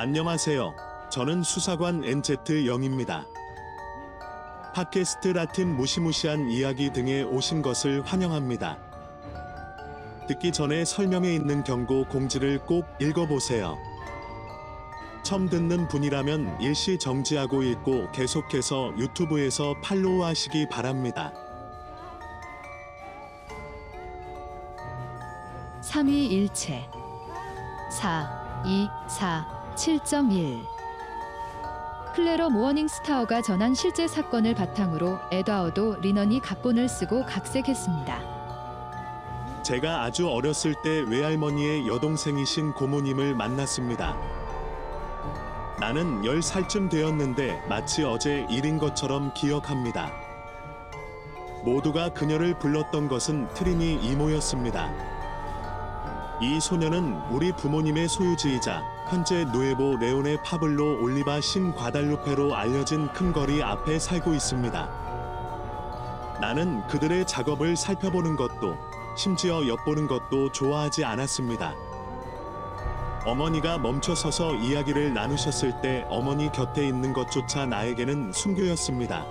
안녕하세요. 저는 수사관 NZ 영입니다. 팟캐스트 라틴 무시무시한 이야기 등에 오신 것을 환영합니다. 듣기 전에 설명에 있는 경고 공지를 꼭 읽어보세요. 처음 듣는 분이라면 일시 정지하고 읽고 계속해서 유튜브에서 팔로우 하시기 바랍니다. 3위 일체 4, 2, 4, 7.1 클레러 모어닝스타어가 전한 실제 사건을 바탕으로 에드와드 리넌이 각본을 쓰고 각색했습니다. 제가 아주 어렸을 때 외할머니의 여동생이신 고모님을 만났습니다. 나는 10살쯤 되었는데 마치 어제 일인 것처럼 기억합니다. 모두가 그녀를 불렀던 것은 트리니 이모였습니다. 이 소녀는 우리 부모님의 소유지이자 현재 누에보 레오네 파블로 올리바 신 과달루페로 알려진 큰 거리 앞에 살고 있습니다. 나는 그들의 작업을 살펴보는 것도 심지어 엿보는 것도 좋아하지 않았습니다. 어머니가 멈춰서서 이야기를 나누셨을 때 어머니 곁에 있는 것조차 나에게는 순교였습니다.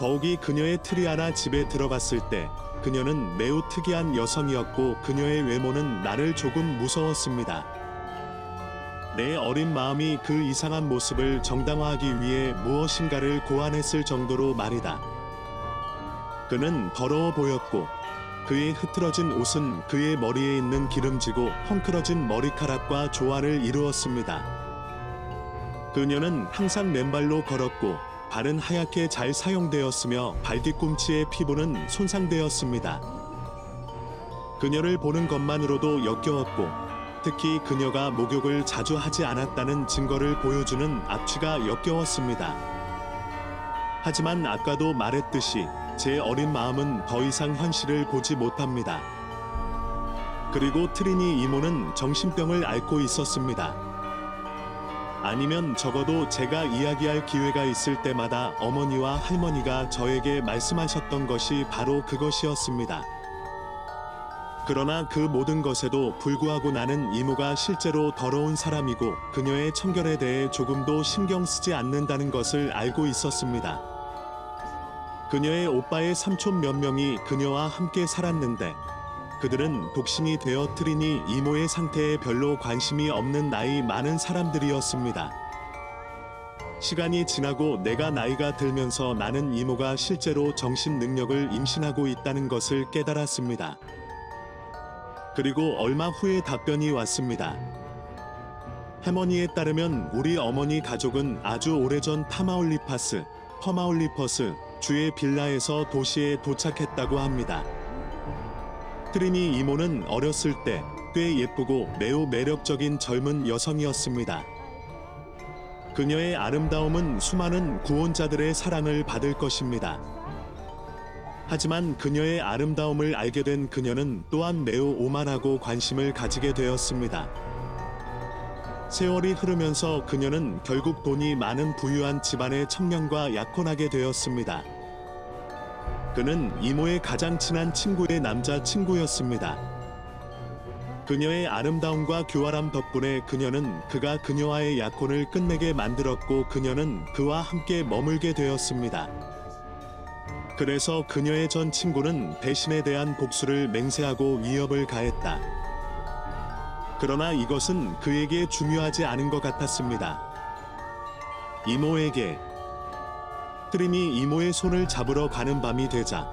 더욱이 그녀의 트리아나 집에 들어갔을 때 그녀는 매우 특이한 여성이었고 그녀의 외모는 나를 조금 무서웠습니다. 내 어린 마음이 그 이상한 모습을 정당화하기 위해 무엇인가를 고안했을 정도로 말이다. 그는 더러워 보였고 그의 흐트러진 옷은 그의 머리에 있는 기름지고 헝클어진 머리카락과 조화를 이루었습니다. 그녀는 항상 맨발로 걸었고 발은 하얗게 잘 사용되었으며 발 뒤꿈치의 피부는 손상되었습니다. 그녀를 보는 것만으로도 역겨웠고 특히 그녀가 목욕을 자주 하지 않았다는 증거를 보여주는 악취가 역겨웠습니다. 하지만 아까도 말했듯이 제 어린 마음은 더 이상 현실을 보지 못합니다. 그리고 트리니 이모는 정신병을 앓고 있었습니다. 아니면 적어도 제가 이야기할 기회가 있을 때마다 어머니와 할머니가 저에게 말씀하셨던 것이 바로 그것이었습니다. 그러나 그 모든 것에도 불구하고 나는 이모가 실제로 더러운 사람이고 그녀의 청결에 대해 조금도 신경 쓰지 않는다는 것을 알고 있었습니다. 그녀의 오빠의 삼촌 몇 명이 그녀와 함께 살았는데 그들은 독신이 되어 트리니 이모의 상태에 별로 관심이 없는 나이 많은 사람들이었습니다. 시간이 지나고 내가 나이가 들면서 나는 이모가 실제로 정신 능력을 임신하고 있다는 것을 깨달았습니다. 그리고 얼마 후에 답변이 왔습니다. 할머니에 따르면 우리 어머니 가족은 아주 오래전 타마올리파스, 퍼마올리퍼스 주의 빌라에서 도시에 도착했다고 합니다. 트리니 이모는 어렸을 때 꽤 예쁘고 매우 매력적인 젊은 여성이었습니다. 그녀의 아름다움은 수많은 구원자들의 사랑을 받을 것입니다. 하지만 그녀의 아름다움을 알게 된 그녀는 또한 매우 오만하고 관심을 가지게 되었습니다. 세월이 흐르면서 그녀는 결국 돈이 많은 부유한 집안의 청년과 약혼하게 되었습니다. 그는 이모의 가장 친한 친구의 남자 친구였습니다. 그녀의 아름다움과 교활함 덕분에 그녀는 그가 그녀와의 약혼을 끝내게 만들었고 그녀는 그와 함께 머물게 되었습니다. 그래서 그녀의 전 친구는 배신에 대한 복수를 맹세하고 위협을 가했다. 그러나 이것은 그에게 중요하지 않은 것 같았습니다. 이모에게 트림이 이모의 손을 잡으러 가는 밤이 되자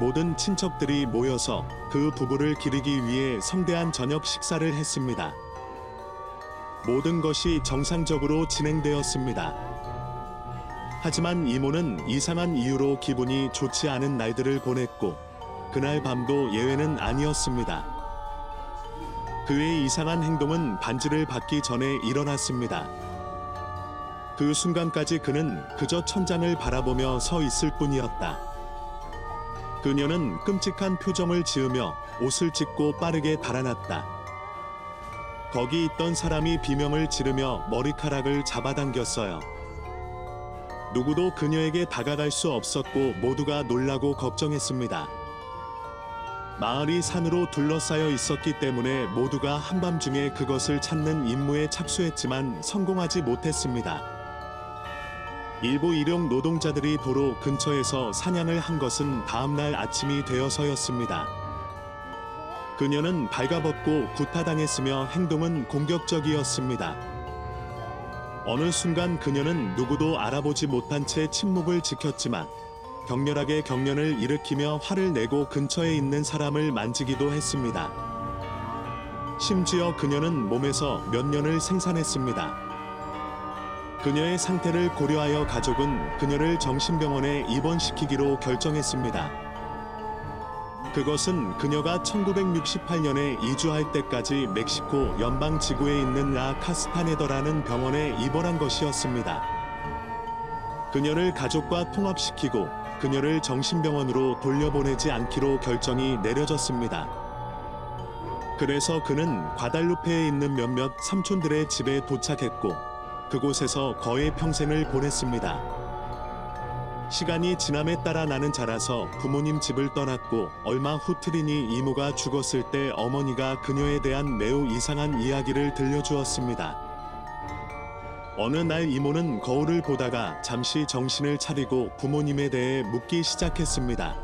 모든 친척들이 모여서 그 부부를 기리기 위해 성대한 저녁 식사를 했습니다. 모든 것이 정상적으로 진행되었습니다. 하지만 이모는 이상한 이유로 기분이 좋지 않은 날들을 보냈고 그날 밤도 예외는 아니었습니다. 그의 이상한 행동은 반지를 받기 전에 일어났습니다. 그 순간까지 그는 그저 천장을 바라보며 서 있을 뿐이었다. 그녀는 끔찍한 표정을 지으며 옷을 찢고 빠르게 달아났다. 거기 있던 사람이 비명을 지르며 머리카락을 잡아당겼어요. 누구도 그녀에게 다가갈 수 없었고 모두가 놀라고 걱정했습니다. 마을이 산으로 둘러싸여 있었기 때문에 모두가 한밤중에 그것을 찾는 임무에 착수했지만 성공하지 못했습니다. 일부 일용 노동자들이 도로 근처에서 사냥을 한 것은 다음날 아침이 되어서였습니다. 그녀는 발가벗고 구타당했으며 행동은 공격적이었습니다. 어느 순간 그녀는 누구도 알아보지 못한 채 침묵을 지켰지만 격렬하게 경련을 일으키며 화를 내고 근처에 있는 사람을 만지기도 했습니다. 심지어 그녀는 몸에서 몇 년을 생산했습니다. 그녀의 상태를 고려하여 가족은 그녀를 정신병원에 입원시키기로 결정했습니다. 그것은 그녀가 1968년에 이주할 때까지 멕시코 연방 지구에 있는 라 카스타네더라는 병원에 입원한 것이었습니다. 그녀를 가족과 통합시키고 그녀를 정신병원으로 돌려보내지 않기로 결정이 내려졌습니다. 그래서 그는 과달루페에 있는 몇몇 삼촌들의 집에 도착했고 그곳에서 거의 평생을 보냈습니다. 시간이 지남에 따라 나는 자라서 부모님 집을 떠났고 얼마 후 트리니 이모가 죽었을 때 어머니가 그녀에 대한 매우 이상한 이야기를 들려주었습니다. 어느 날 이모는 거울을 보다가 잠시 정신을 차리고 부모님에 대해 묻기 시작했습니다.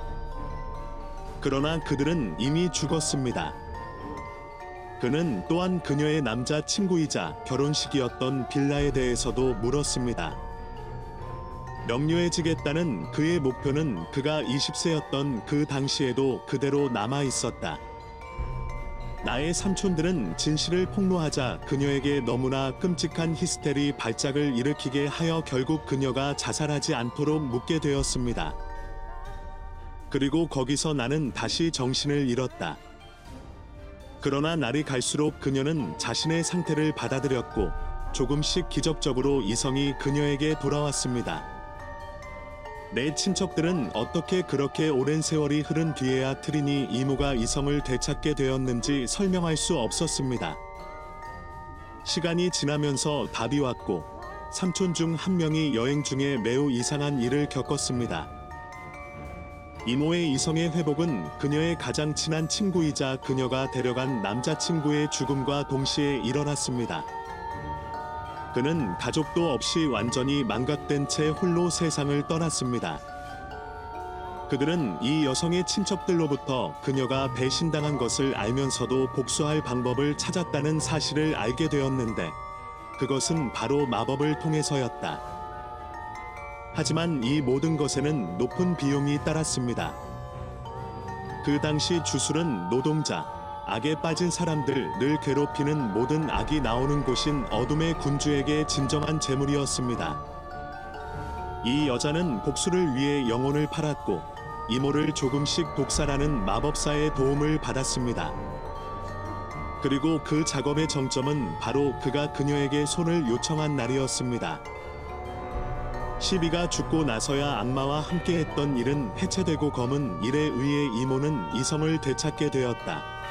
그러나 그들은 이미 죽었습니다. 그는 또한 그녀의 남자 친구이자 결혼식이었던 빌라에 대해서도 물었습니다. 명료해지겠다는 그의 목표는 그가 20세였던 그 당시에도 그대로 남아 있었다. 나의 삼촌들은 진실을 폭로하자 그녀에게 너무나 끔찍한 히스테리 발작을 일으키게 하여 결국 그녀가 자살하지 않도록 묻게 되었습니다. 그리고 거기서 나는 다시 정신을 잃었다. 그러나 날이 갈수록 그녀는 자신의 상태를 받아들였고 조금씩 기적적으로 이성이 그녀에게 돌아왔습니다. 내 친척들은 어떻게 그렇게 오랜 세월이 흐른 뒤에야 트리니 이모가 이성을 되찾게 되었는지 설명할 수 없었습니다. 시간이 지나면서 답이 왔고 삼촌 중 한 명이 여행 중에 매우 이상한 일을 겪었습니다. 이모의 이성의 회복은 그녀의 가장 친한 친구이자 그녀가 데려간 남자친구의 죽음과 동시에 일어났습니다. 그는 가족도 없이 완전히 망각된 채 홀로 세상을 떠났습니다. 그들은 이 여성의 친척들로부터 그녀가 배신당한 것을 알면서도 복수할 방법을 찾았다는 사실을 알게 되었는데 그것은 바로 마법을 통해서였다. 하지만 이 모든 것에는 높은 비용이 따랐습니다. 그 당시 주술은 노동자, 악에 빠진 사람들 늘 괴롭히는 모든 악이 나오는 곳인 어둠의 군주에게 진정한 재물이었습니다. 이 여자는 복수를 위해 영혼을 팔았고 이모를 조금씩 독살하는 마법사의 도움을 받았습니다. 그리고 그 작업의 정점은 바로 그가 그녀에게 손을 요청한 날이었습니다. 시비가 죽고 나서야 악마와 함께했던 일은 해체되고 검은 일에 의해 이모는 이성을 되찾게 되었다.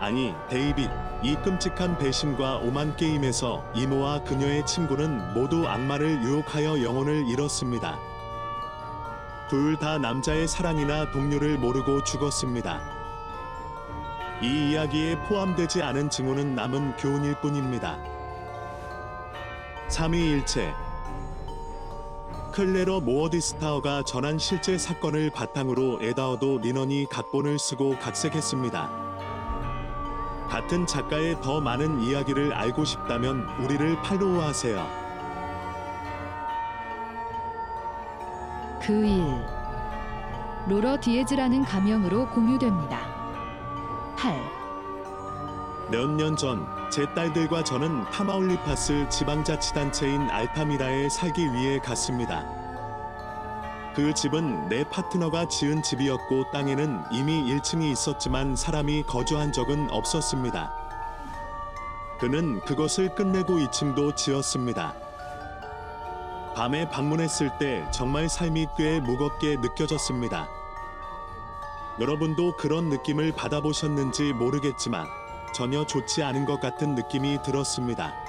아니, 데이빗, 이 끔찍한 배신과 오만 게임에서 이모와 그녀의 친구는 모두 악마를 유혹하여 영혼을 잃었습니다. 둘 다 남자의 사랑이나 동료를 모르고 죽었습니다. 이 이야기에 포함되지 않은 증오는 남은 교훈일 뿐입니다. 삼위일체 클레러 모어디스타어가 전한 실제 사건을 바탕으로 에다어도 리넌이 각본을 쓰고 각색했습니다. 같은 작가의 더 많은 이야기를 알고 싶다면 우리를 팔로우하세요. 그 일. 로러 디에즈라는 가명으로 공유됩니다. 8. 몇 년 전 제 딸들과 저는 타마올리파스 지방자치단체인 알타미라에 살기 위해 갔습니다. 그 집은 내 파트너가 지은 집이었고 땅에는 이미 1층이 있었지만 사람이 거주한 적은 없었습니다. 그는 그것을 끝내고 2층도 지었습니다. 밤에 방문했을 때 정말 삶이 꽤 무겁게 느껴졌습니다. 여러분도 그런 느낌을 받아보셨는지 모르겠지만 전혀 좋지 않은 것 같은 느낌이 들었습니다.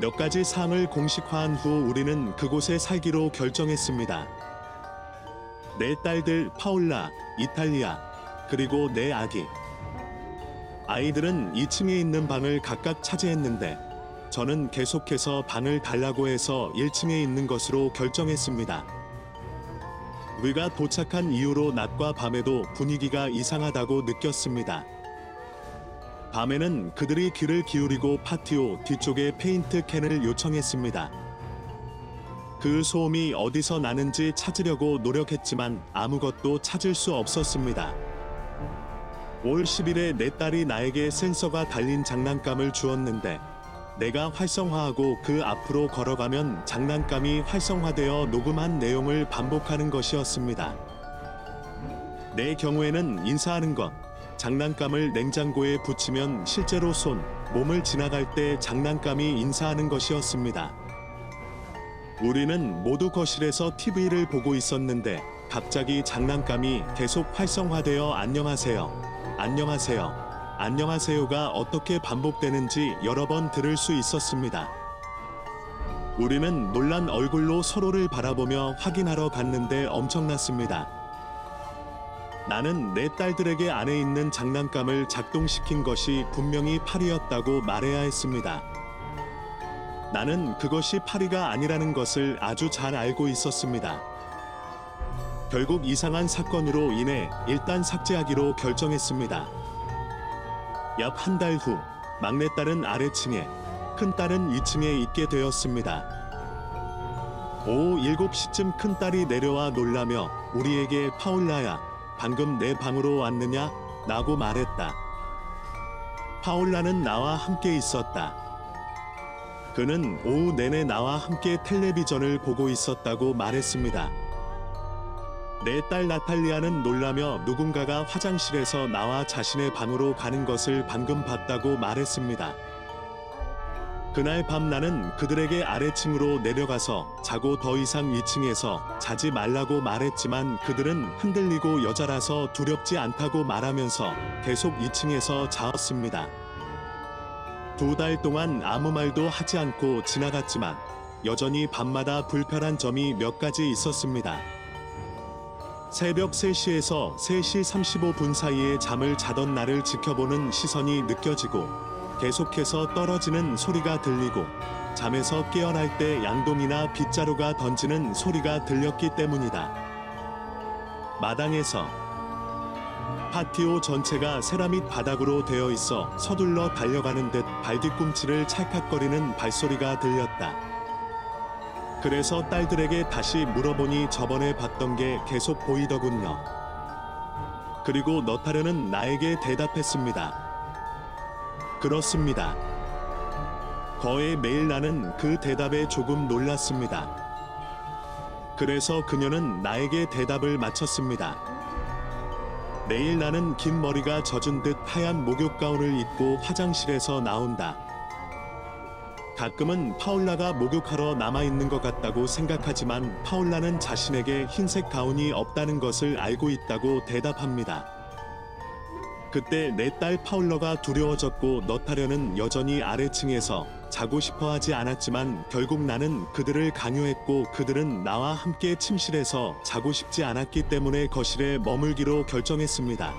몇 가지 사항을 공식화한 후 우리는 그곳에 살기로 결정했습니다. 내 딸들 파울라, 이탈리아, 그리고 내 아기. 아이들은 2층에 있는 방을 각각 차지했는데 저는 계속해서 방을 달라고 해서 1층에 있는 것으로 결정했습니다. 우리가 도착한 이후로 낮과 밤에도 분위기가 이상하다고 느꼈습니다. 밤에는 그들이 귀를 기울이고 파티오 뒤쪽에 페인트 캔을 요청했습니다. 그 소음이 어디서 나는지 찾으려고 노력했지만 아무것도 찾을 수 없었습니다. 올 10일에 내 딸이 나에게 센서가 달린 장난감을 주었는데 내가 활성화하고 그 앞으로 걸어가면 장난감이 활성화되어 녹음한 내용을 반복하는 것이었습니다. 내 경우에는 인사하는 것, 장난감을 냉장고에 붙이면 실제로 손, 몸을 지나갈 때 장난감이 인사하는 것이었습니다. 우리는 모두 거실에서 TV를 보고 있었는데 갑자기 장난감이 계속 활성화되어 안녕하세요. 안녕하세요. 안녕하세요가 어떻게 반복되는지 여러 번 들을 수 있었습니다. 우리는 놀란 얼굴로 서로를 바라보며 확인하러 갔는데 엄청났습니다. 나는 내 딸들에게 안에 있는 장난감을 작동시킨 것이 분명히 팔이었다고 말해야 했습니다. 나는 그것이 파리가 아니라는 것을 아주 잘 알고 있었습니다. 결국 이상한 사건으로 인해 일단 삭제하기로 결정했습니다. 약 한 달 후, 막내딸은 아래층에, 큰딸은 2층에 있게 되었습니다. 오후 7시쯤 큰딸이 내려와 놀라며 우리에게 파울라야, 방금 내 방으로 왔느냐? 라고 말했다. 파울라는 나와 함께 있었다. 그는 오후 내내 나와 함께 텔레비전을 보고 있었다고 말했습니다. 내 딸 나탈리아는 놀라며 누군가가 화장실에서 나와 자신의 방으로 가는 것을 방금 봤다고 말했습니다. 그날 밤 나는 그들에게 아래층으로 내려가서 자고 더 이상 2층에서 자지 말라고 말했지만 그들은 흔들리고 여자라서 두렵지 않다고 말하면서 계속 2층에서 자었습니다. 두 달 동안 아무 말도 하지 않고 지나갔지만 여전히 밤마다 불편한 점이 몇 가지 있었습니다. 새벽 3시에서 3시 35분 사이에 잠을 자던 나를 지켜보는 시선이 느껴지고 계속해서 떨어지는 소리가 들리고 잠에서 깨어날 때 양동이나 빗자루가 던지는 소리가 들렸기 때문이다. 마당에서 파티오 전체가 세라믹 바닥으로 되어 있어 서둘러 달려가는 듯 발뒤꿈치를 찰칵거리는 발소리가 들렸다. 그래서 딸들에게 다시 물어보니 저번에 봤던 게 계속 보이더군요. 그리고 너타르는 나에게 대답했습니다. 그렇습니다. 거의 매일 나는 그 대답에 조금 놀랐습니다. 그래서 그녀는 나에게 대답을 마쳤습니다. 매일 나는 긴 머리가 젖은 듯 하얀 목욕 가운을 입고 화장실에서 나온다. 가끔은 파울라가 목욕하러 남아 있는 것 같다고 생각하지만 파울라는 자신에게 흰색 가운이 없다는 것을 알고 있다고 대답합니다. 그때 내 딸 파울러가 두려워졌고 너타려는 여전히 아래층에서 자고 싶어 하지 않았지만 결국 나는 그들을 강요했고 그들은 나와 함께 침실에서 자고 싶지 않았기 때문에 거실에 머물기로 결정했습니다.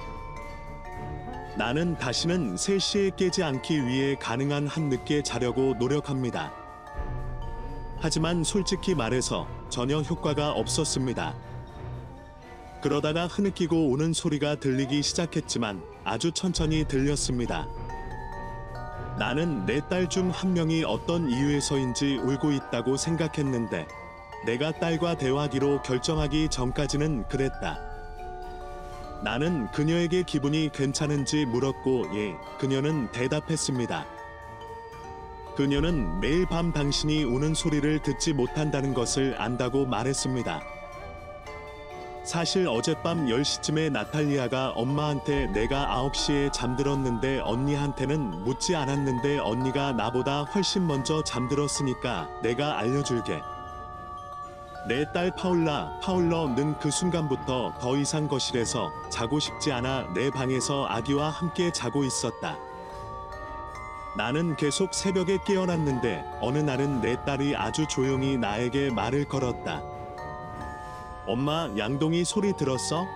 나는 다시는 3시에 깨지 않기 위해 가능한 한 늦게 자려고 노력합니다. 하지만 솔직히 말해서 전혀 효과가 없었습니다. 그러다가 흐느끼고 오는 소리가 들리기 시작했지만 아주 천천히 들렸습니다. 나는 내 딸 중 한 명이 어떤 이유에서인지 울고 있다고 생각했는데 내가 딸과 대화하기로 결정하기 전까지는 그랬다. 나는 그녀에게 기분이 괜찮은지 물었고 예, 그녀는 대답했습니다. 그녀는 매일 밤 당신이 우는 소리를 듣지 못한다는 것을 안다고 말했습니다. 사실 어젯밤 10시쯤에 나탈리아가 엄마한테 내가 9시에 잠들었는데 언니한테는 묻지 않았는데 언니가 나보다 훨씬 먼저 잠들었으니까 내가 알려줄게. 내 딸 파울라, 파울러는 그 순간부터 더 이상 거실에서 자고 싶지 않아 내 방에서 아기와 함께 자고 있었다. 나는 계속 새벽에 깨어났는데 어느 날은 내 딸이 아주 조용히 나에게 말을 걸었다. 엄마, 양동이 소리 들었어?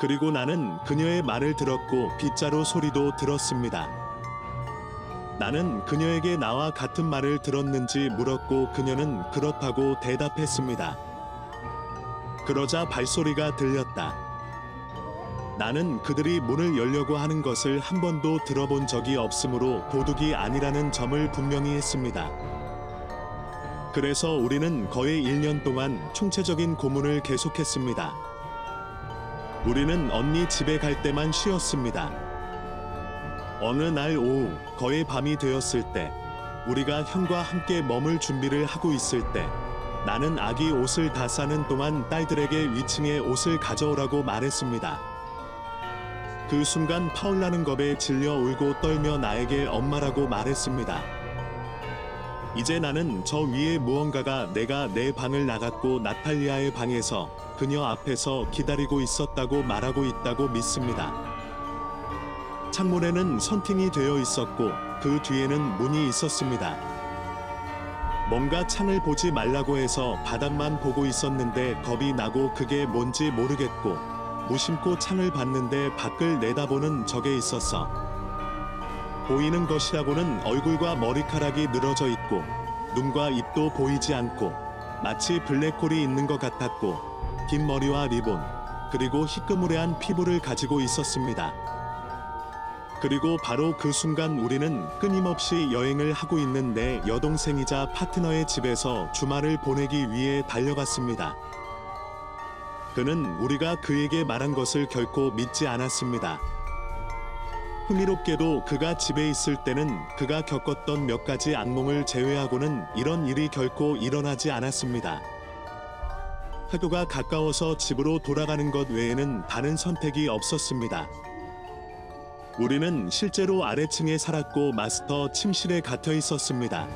그리고 나는 그녀의 말을 들었고 빗자루 소리도 들었습니다. 나는 그녀에게 나와 같은 말을 들었는지 물었고 그녀는 그렇다고 대답했습니다. 그러자 발소리가 들렸다. 나는 그들이 문을 열려고 하는 것을 한 번도 들어본 적이 없으므로 도둑이 아니라는 점을 분명히 했습니다. 그래서 우리는 거의 1년 동안 총체적인 고문을 계속했습니다. 우리는 언니 집에 갈 때만 쉬었습니다. 어느 날 오후 거의 밤이 되었을 때 우리가 형과 함께 머물 준비를 하고 있을 때 나는 아기 옷을 다 싸는 동안 딸들에게 위층에 옷을 가져오라고 말했습니다. 그 순간 파울라는 겁에 질려 울고 떨며 나에게 엄마라고 말했습니다. 이제 나는 저 위에 무언가가 내가 내 방을 나갔고 나탈리아의 방에서 그녀 앞에서 기다리고 있었다고 말하고 있다고 믿습니다. 창문에는 선팅이 되어 있었고 그 뒤에는 문이 있었습니다. 뭔가 창을 보지 말라고 해서 바닥만 보고 있었는데 겁이 나고 그게 뭔지 모르겠고 무심코 창을 봤는데 밖을 내다보는 적에 있었어. 보이는 것이라고는 얼굴과 머리카락이 늘어져 있고 눈과 입도 보이지 않고 마치 블랙홀이 있는 것 같았고 긴 머리와 리본 그리고 희끄무레한 피부를 가지고 있었습니다. 그리고 바로 그 순간 우리는 끊임없이 여행을 하고 있는 내 여동생이자 파트너의 집에서 주말을 보내기 위해 달려갔습니다. 그는 우리가 그에게 말한 것을 결코 믿지 않았습니다. 흥미롭게도 그가 집에 있을 때는 그가 겪었던 몇 가지 악몽을 제외하고는 이런 일이 결코 일어나지 않았습니다. 학교가 가까워서 집으로 돌아가는 것 외에는 다른 선택이 없었습니다. 우리는 실제로 아래층에 살았고 마스터 침실에 갇혀 있었습니다.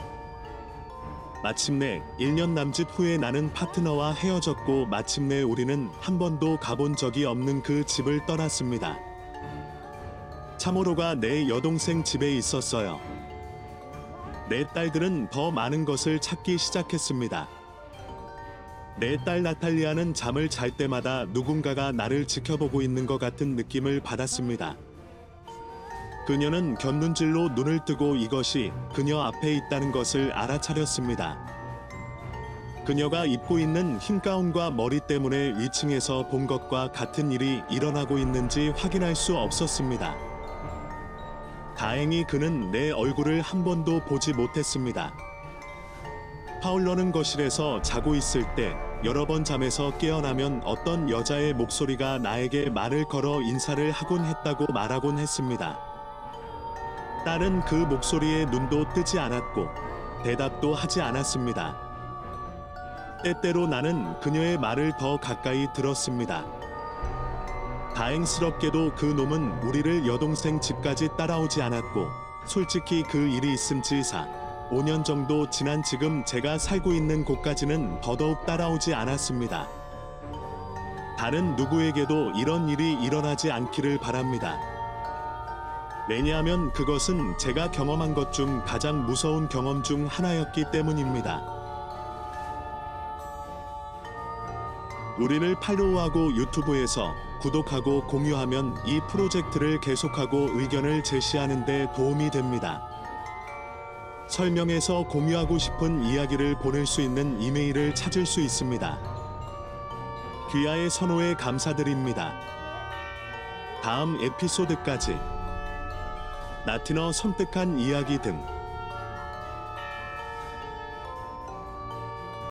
마침내 1년 남짓 후에 나는 파트너와 헤어졌고 마침내 우리는 한 번도 가본 적이 없는 그 집을 떠났습니다. 참호로가 내 여동생 집에 있었어요. 내 딸들은 더 많은 것을 찾기 시작했습니다. 내 딸 나탈리아는 잠을 잘 때마다 누군가가 나를 지켜보고 있는 것 같은 느낌을 받았습니다. 그녀는 곁눈질로 눈을 뜨고 이것이 그녀 앞에 있다는 것을 알아차렸습니다. 그녀가 입고 있는 흰 가운과 머리 때문에 위층에서 본 것과 같은 일이 일어나고 있는지 확인할 수 없었습니다. 다행히 그는 내 얼굴을 한 번도 보지 못했습니다. 파울러는 거실에서 자고 있을 때 여러 번 잠에서 깨어나면 어떤 여자의 목소리가 나에게 말을 걸어 인사를 하곤 했다고 말하곤 했습니다. 딸은 그 목소리에 눈도 뜨지 않았고 대답도 하지 않았습니다. 때때로 나는 그녀의 말을 더 가까이 들었습니다. 다행스럽게도 그 놈은 우리를 여동생 집까지 따라오지 않았고 솔직히 그 일이 있음지사 5년 정도 지난 지금 제가 살고 있는 곳까지는 더더욱 따라오지 않았습니다. 다른 누구에게도 이런 일이 일어나지 않기를 바랍니다. 왜냐하면 그것은 제가 경험한 것 중 가장 무서운 경험 중 하나였기 때문입니다. 우리를 팔로우하고 유튜브에서 구독하고 공유하면 이 프로젝트를 계속하고 의견을 제시하는 데 도움이 됩니다. 설명에서 공유하고 싶은 이야기를 보낼 수 있는 이메일을 찾을 수 있습니다. 귀하의 선호에 감사드립니다. 다음 에피소드까지 나티너 섬뜩한 이야기 등